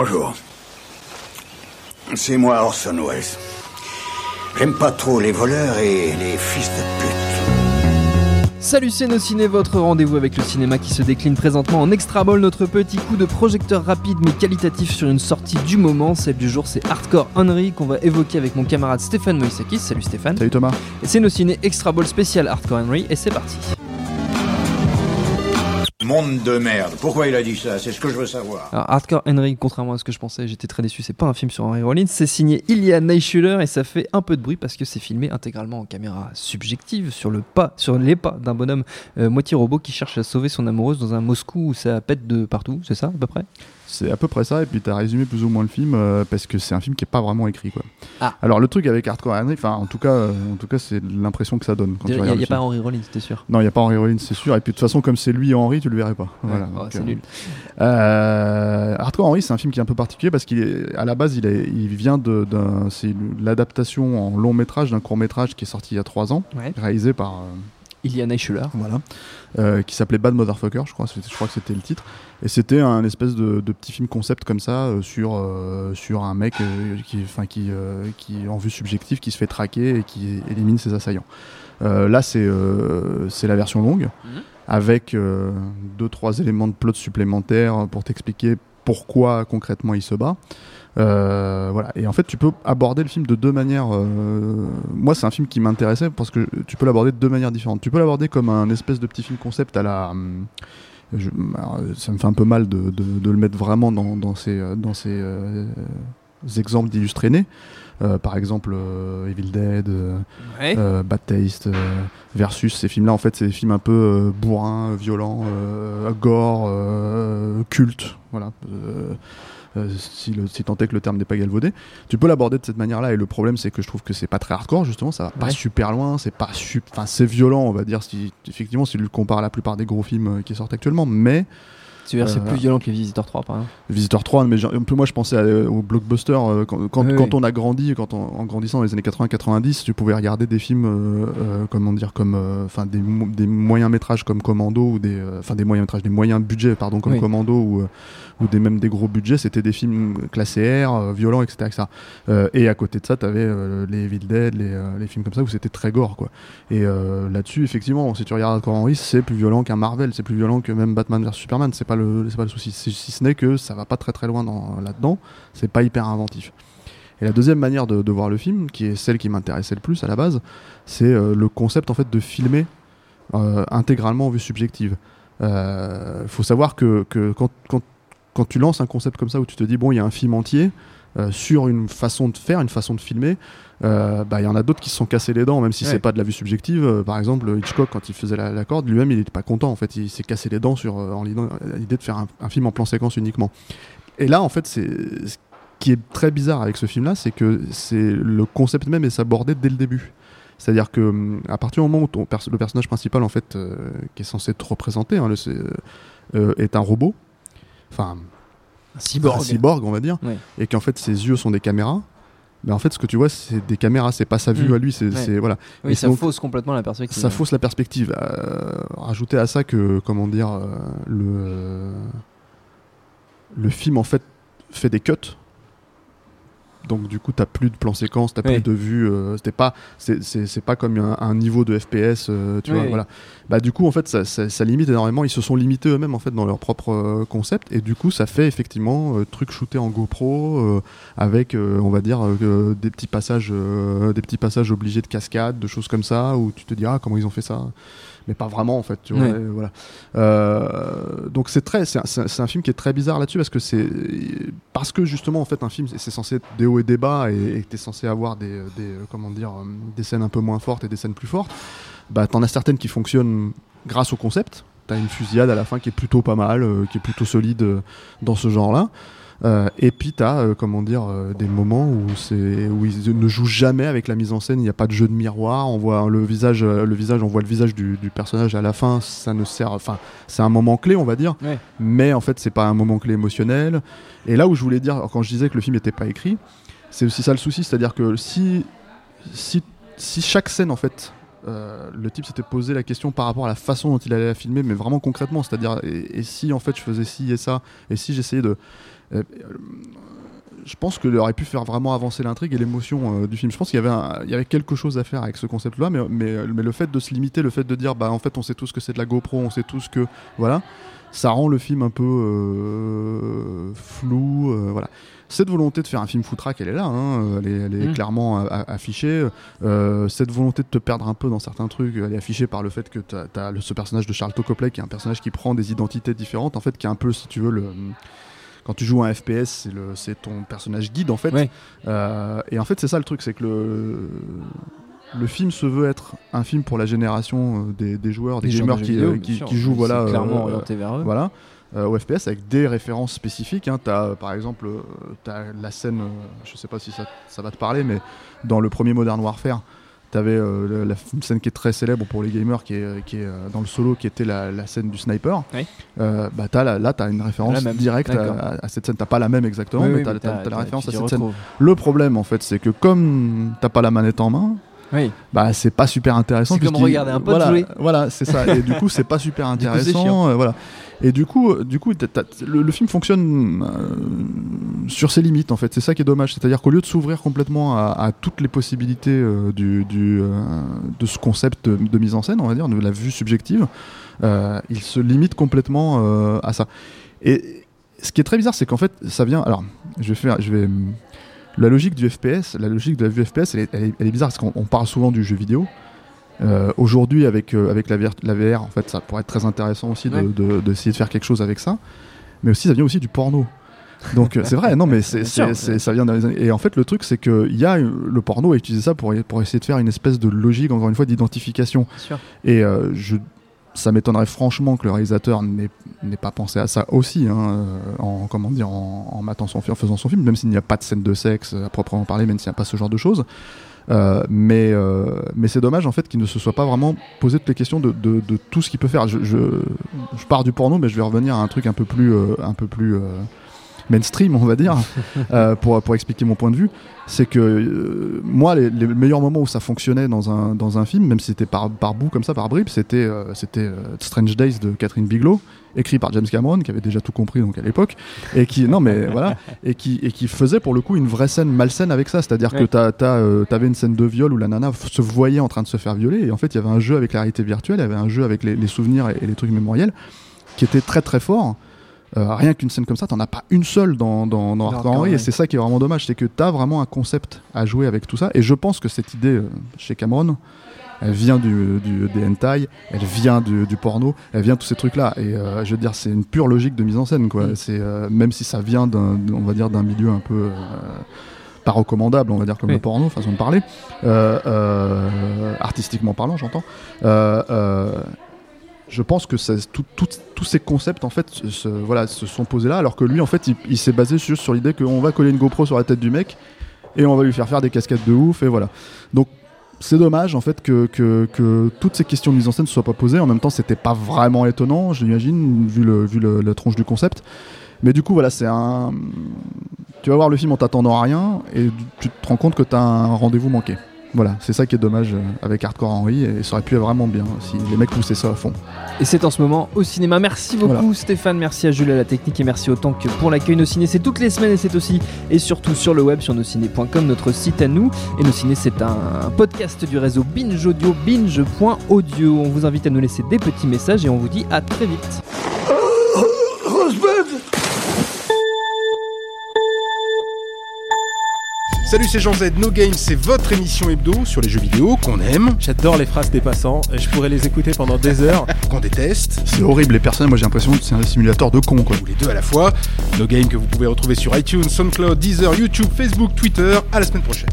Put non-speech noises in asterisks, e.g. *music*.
Bonjour. C'est moi Orson Welles. J'aime pas trop les voleurs et les fils de pute. Salut c'est nos ciné, votre rendez-vous avec le cinéma qui se décline présentement en extra ball, notre petit coup de projecteur rapide mais qualitatif sur une sortie du moment. Celle du jour c'est Hardcore Henry qu'on va évoquer avec mon camarade Stéphane Moïsakis. Salut Stéphane. Salut Thomas. Et c'est nos ciné extra ball spécial Hardcore Henry et c'est parti. Monde de merde. Pourquoi il a dit ça? C'est ce que je veux savoir. Alors Hardcore Henry, contrairement à ce que je pensais, j'étais très déçu, c'est pas un film sur Henry Rollins, c'est signé Ilya Neischuller et ça fait un peu de bruit parce que c'est filmé intégralement en caméra subjective sur le pas, sur les pas d'un bonhomme euh, moitié robot qui cherche à sauver son amoureuse dans un Moscou où ça pète de partout, c'est ça à peu près? C'est à peu près ça, et puis tu as résumé plus ou moins le film euh, parce que c'est un film qui est pas vraiment écrit. Quoi. Ah. Alors le truc avec Hardcore Henry, enfin en tout cas, euh, en tout cas c'est l'impression que ça donne. Il n'y a, y a pas. Henry Rollins, t'es sûr? Non, il n'y a pas Henry Rollins, c'est sûr. Et puis de toute façon, comme c'est lui et Henry, tu le verrais pas. Voilà, donc, c'est euh, nul. Euh, Hardcore Henry, c'est un film qui est un peu particulier parce qu'il est, à la base, il, est, il vient de, c'est l'adaptation en long métrage d'un court métrage qui est sorti il y a trois ans, Ouais. réalisé par, Ilya Neischuller. voilà, euh, qui s'appelait Bad Motherfucker, je crois, je crois que c'était le titre. Et c'était un espèce de, de petit film concept comme ça euh, sur euh, sur un mec qui, enfin qui, qui en vue subjective, qui se fait traquer et qui élimine ses assaillants. Là, c'est c'est la version longue Mhm. avec deux trois éléments de plot supplémentaires pour t'expliquer pourquoi concrètement il se bat. Euh, voilà. Et en fait, tu peux aborder le film de deux manières. euh, Moi, c'est un film qui m'intéressait parce que tu peux l'aborder de deux manières différentes. Tu peux l'aborder comme un espèce de petit film concept à la. alors, ça me fait un peu mal de, le mettre vraiment dans, ces, euh, euh, exemples d'illustrés nés. Euh, par exemple, euh, Evil Dead, euh, Ouais. Bad Taste, versus ces films-là. En fait, c'est des films un peu bourrins, violents, gore, cultes. Voilà. Si, le, si tant est que le terme n'est pas galvaudé, tu peux l'aborder de cette manière-là. Et le problème, c'est que je trouve que c'est pas très hardcore, justement. Ça va pas super loin. C'est pas enfin, c'est violent, on va dire. Si effectivement, si tu le compares à la plupart des gros films qui sortent actuellement, mais c'est euh, plus violent que les Visiteurs 3 par exemple. Visitor 3, mais un peu moi je pensais à- au blockbuster euh, quand, quand, Oui, quand oui. on a grandi, quand on- en grandissant dans les années 80-90, tu pouvais regarder des films, euh, euh, comment dire, comme, euh, enfin des, mo- des moyens métrages comme Commando ou des, euh, enfin des moyens métrages, des moyens budgets pardon comme Oui. Commando ou euh, ou des même des gros budgets, c'était des films classés R, euh, violents, etc. etc. Euh, et à côté de ça, tu avais les Evil Dead, les, euh, les films comme ça où c'était très gore quoi. Et euh, là-dessus, effectivement, si tu regardes Hardcore Henry, c'est plus violent qu'un Marvel, c'est plus violent que même Batman vs Superman. C'est pas le, c'est pas le souci. Si, ce n'est que ça va pas très très loin dans- là-dedans, c'est pas hyper inventif. Et la deuxième manière de, voir le film, qui est celle qui m'intéressait le plus à la base, c'est euh, le concept en fait de filmer euh, intégralement en vue subjective. Il faut savoir que, quand, quand tu lances un concept comme ça où tu te dis bon, il y a un film entier euh, sur une façon de faire, une façon de filmer, euh, bah, il y en a d'autres qui se sont cassés les dents, même si Ouais. c'est pas de la vue subjective. Euh, par exemple, Hitchcock, quand il faisait la, la corde, lui-même, il était pas content. En fait, il s'est cassé les dents sur en l'idée de faire un, un film en plan séquence uniquement. Et là, en fait, c'est ce qui est très bizarre avec ce film-là, c'est que c'est le concept même est abordé dès le début. C'est-à-dire que hum, à partir du moment où ton le personnage principal, en fait, qui est censé te représenter, hein, le- euh, est un robot, enfin Un cyborg. un cyborg, on va dire, Ouais. et qu'en fait ses yeux sont des caméras. Mais en fait, ce que tu vois, c'est des caméras, c'est pas sa vue Mm. à lui, c'est Ouais. voilà. Oui, Et ça donc- fausse complètement la perspective. Ça fausse la perspective. Euh, rajouter à ça que, comment dire, euh, le, le film en fait fait des cuts. Donc du coup, t'as plus de plan séquence, t'as Oui. plus de vue. euh, C'était pas, c'est- pas comme un, un niveau de FPS, euh, tu Oui, vois. Voilà. Bah du coup, en fait, ça, ça- ça limite énormément. Ils se sont limités eux-mêmes en fait dans leur propre euh, concept, et du coup, ça fait effectivement euh, truc shooté en GoPro avec, on va dire, des petits passages, des petits passages obligés de cascade, de choses comme ça, où tu te dis ah comment ils ont fait ça? Mais pas vraiment en fait tu vois, Ouais. voilà. Euh, donc c'est très c'est un, film qui est très bizarre là-dessus parce que c'est parce que justement en fait un film c'est- censé être des hauts et des bas et t'es censé avoir des, des euh, comment dire euh, des scènes un peu moins fortes et des scènes plus fortes bah t'en as certaines qui fonctionnent grâce au concept. T'as une fusillade à la fin qui est plutôt pas mal euh, qui est plutôt solide euh, dans ce genre là Euh, et puis t'as euh, comment dire euh, des moments où c'est où ils ne jouent jamais avec la mise en scène il n'y a pas de jeu de miroir on voit le visage euh, le visage on voit le visage du, du personnage à la fin ça ne sert enfin c'est un moment clé on va dire Ouais. mais en fait c'est pas un moment clé émotionnel et là où je voulais dire quand je disais que le film n'était pas écrit c'est aussi ça le souci c'est à dire que si si si chaque scène en fait euh, le type s'était posé la question par rapport à la façon dont il allait la filmer, mais vraiment concrètement, c'est-à-dire et, et si en fait je faisais ci et ça, et si j'essayais de je pense qu'il aurait pu faire vraiment avancer l'intrigue et l'émotion euh, du film. Je pense qu'il y, avait un- il y avait quelque chose à faire avec ce concept-là, mais, mais, mais le fait de se limiter, le fait de dire, bah en fait, on sait tous que c'est de la GoPro, on sait tous que. Voilà, ça rend le film un peu euh, flou. euh, voilà. Cette volonté de faire un film foutraque, elle est là, hein, elle est, elle est Mm. clairement affichée. Euh, cette volonté de te perdre un peu dans certains trucs, elle est affichée par le fait que tu as, ce personnage de Charles Copley qui est un personnage qui prend des identités différentes, en fait, qui est un peu, si tu veux, le quand tu joues un FPS, c'est ton personnage guide en fait. Ouais. Euh, et en fait, c'est ça le truc, c'est que le, le film se veut être un film pour la génération euh, des, des joueurs, des, Des gamers qui, vidéo, euh, qui, jouent voilà, clairement orienté vers eux. voilà, euh, au FPS avec des références spécifiques. Hein. T'as, par exemple, euh, t'as la scène, euh, je sais pas si ça, ça va te parler, mais dans le premier Modern Warfare, t'avais euh, la, scène qui est très célèbre pour les gamers, qui est, qui est euh, dans le solo, qui était la, la scène du sniper. Oui. Euh, bah, t'as la- là, t'as une référence directe à, à cette scène. T'as pas la même exactement, Oui, mais oui, la référence tu à cette scène. Le problème, en fait, c'est que comme t'as pas la manette en main, Oui. bah c'est pas super intéressant. C'est comme regarder un pote voilà, jouer. Voilà, c'est ça. Et du coup, *laughs* c'est pas super coup, intéressant. euh, voilà. Et du coup, euh, du coup, le, le film fonctionne euh, sur ses limites en fait. C'est ça qui est dommage. C'est-à-dire qu'au lieu de s'ouvrir complètement à, à toutes les possibilités euh, du, du, de ce concept de, de mise en scène, on va dire, de la vue subjective, il se limite complètement à ça. Et ce qui est très bizarre, c'est qu'en fait, ça vient. Alors, je vais faire, je vais. La logique du FPS, la logique de la vue FPS, elle est, elle est- elle est bizarre parce qu'on on parle souvent du jeu vidéo. Euh, Aujourd'hui, avec, euh, avec la, VR, la VR, en fait, ça pourrait être très intéressant aussi de- Ouais. de- d'essayer de, faire quelque chose avec ça. Mais aussi, ça vient aussi du porno. Donc euh, c'est vrai, non, mais *laughs* c'est, ça vient dans les années- Et en fait, le truc, c'est que y a le porno a utilisé ça pour, pour essayer de faire une espèce de logique, encore une fois, d'identification. Et euh, je, ça m'étonnerait franchement que le réalisateur n'ait, pas pensé à ça aussi, hein, euh, en, comment dire, en, faisant son film, même s'il n'y a pas de scène de sexe à proprement parler, même s'il n'y a pas ce genre de choses. Euh, mais euh, mais c'est dommage en fait qu'il ne se soit pas vraiment posé toutes les questions de, tout ce qu'il peut faire. Je, pars du porno, mais je vais revenir à un truc un peu plus un peu plus mainstream, on va dire, *laughs* euh, pour pour expliquer mon point de vue. C'est que euh, moi, les, les meilleurs moments où ça fonctionnait dans un dans un film, même si c'était par par bout comme ça, par bribes, c'était euh, c'était euh, Strange Days de Catherine Bigelow, écrit par James Cameron, qui avait déjà tout compris donc à l'époque, et qui non mais *laughs* voilà, et qui et qui faisait pour le coup une vraie scène malsaine avec ça, c'est-à-dire que Ouais. t'as t'as, euh, t'avais une scène de viol où la nana se voyait en train de se faire violer, et en fait il y avait un jeu avec la réalité virtuelle, il y avait un jeu avec les, les souvenirs et, et les trucs mémoriels qui était très très fort. Euh, rien qu'une scène comme ça, t'en as pas une seule dans, dans, dans Hardcore Henry, et c'est ça qui est vraiment dommage, c'est que t'as vraiment un concept à jouer avec tout ça, et je pense que cette idée euh, chez Cameron, elle vient du, du, des hentai, elle vient du, du porno, elle vient de tous ces trucs-là. Et euh, je veux dire, c'est une pure logique de mise en scène, quoi. Mm. C'est même si ça vient d'un, on va dire, d'un milieu un peu pas recommandable, on va dire comme Oui. le porno, façon de parler, artistiquement parlant, j'entends. Je pense que tous ces concepts en fait se, voilà, se sont posés là alors que lui en fait il, s'est basé juste sur l'idée qu'on va coller une GoPro sur la tête du mec et on va lui faire faire des cascades de ouf et voilà. Donc c'est dommage en fait que, toutes ces questions de mise en scène ne soient pas posées. En même temps c'était pas vraiment étonnant j'imagine vu, vu le- la tronche du concept. Mais du coup voilà c'est un tu vas voir le film en t'attendant à rien et tu te rends compte que tu as un rendez-vous manqué voilà, c'est ça qui est dommage euh, avec Hardcore Henry et ça aurait pu être vraiment bien si les mecs poussaient ça à fond. Et c'est en ce moment au cinéma. Merci beaucoup Voilà. Stéphane, merci à Jules à la technique et merci autant que pour l'accueil Nos Ciné. C'est toutes les semaines et c'est aussi et surtout sur le web sur nosciné.com, notre site à nous. Et Nos Ciné, c'est un podcast du réseau Binge Audio, binge.audio. On vous invite à nous laisser des petits messages et on vous dit à très vite. Salut, c'est Jean Z. No Game, c'est votre émission hebdo sur les jeux vidéo qu'on aime, J'adore les phrases des passants, et je pourrais les écouter pendant des heures. *laughs* qu'on déteste, C'est horrible, les personnes, moi j'ai l'impression que c'est un simulateur de con quoi. ou les deux à la fois. No Game que vous pouvez retrouver sur iTunes, SoundCloud, Deezer, YouTube, Facebook, Twitter. À la semaine prochaine.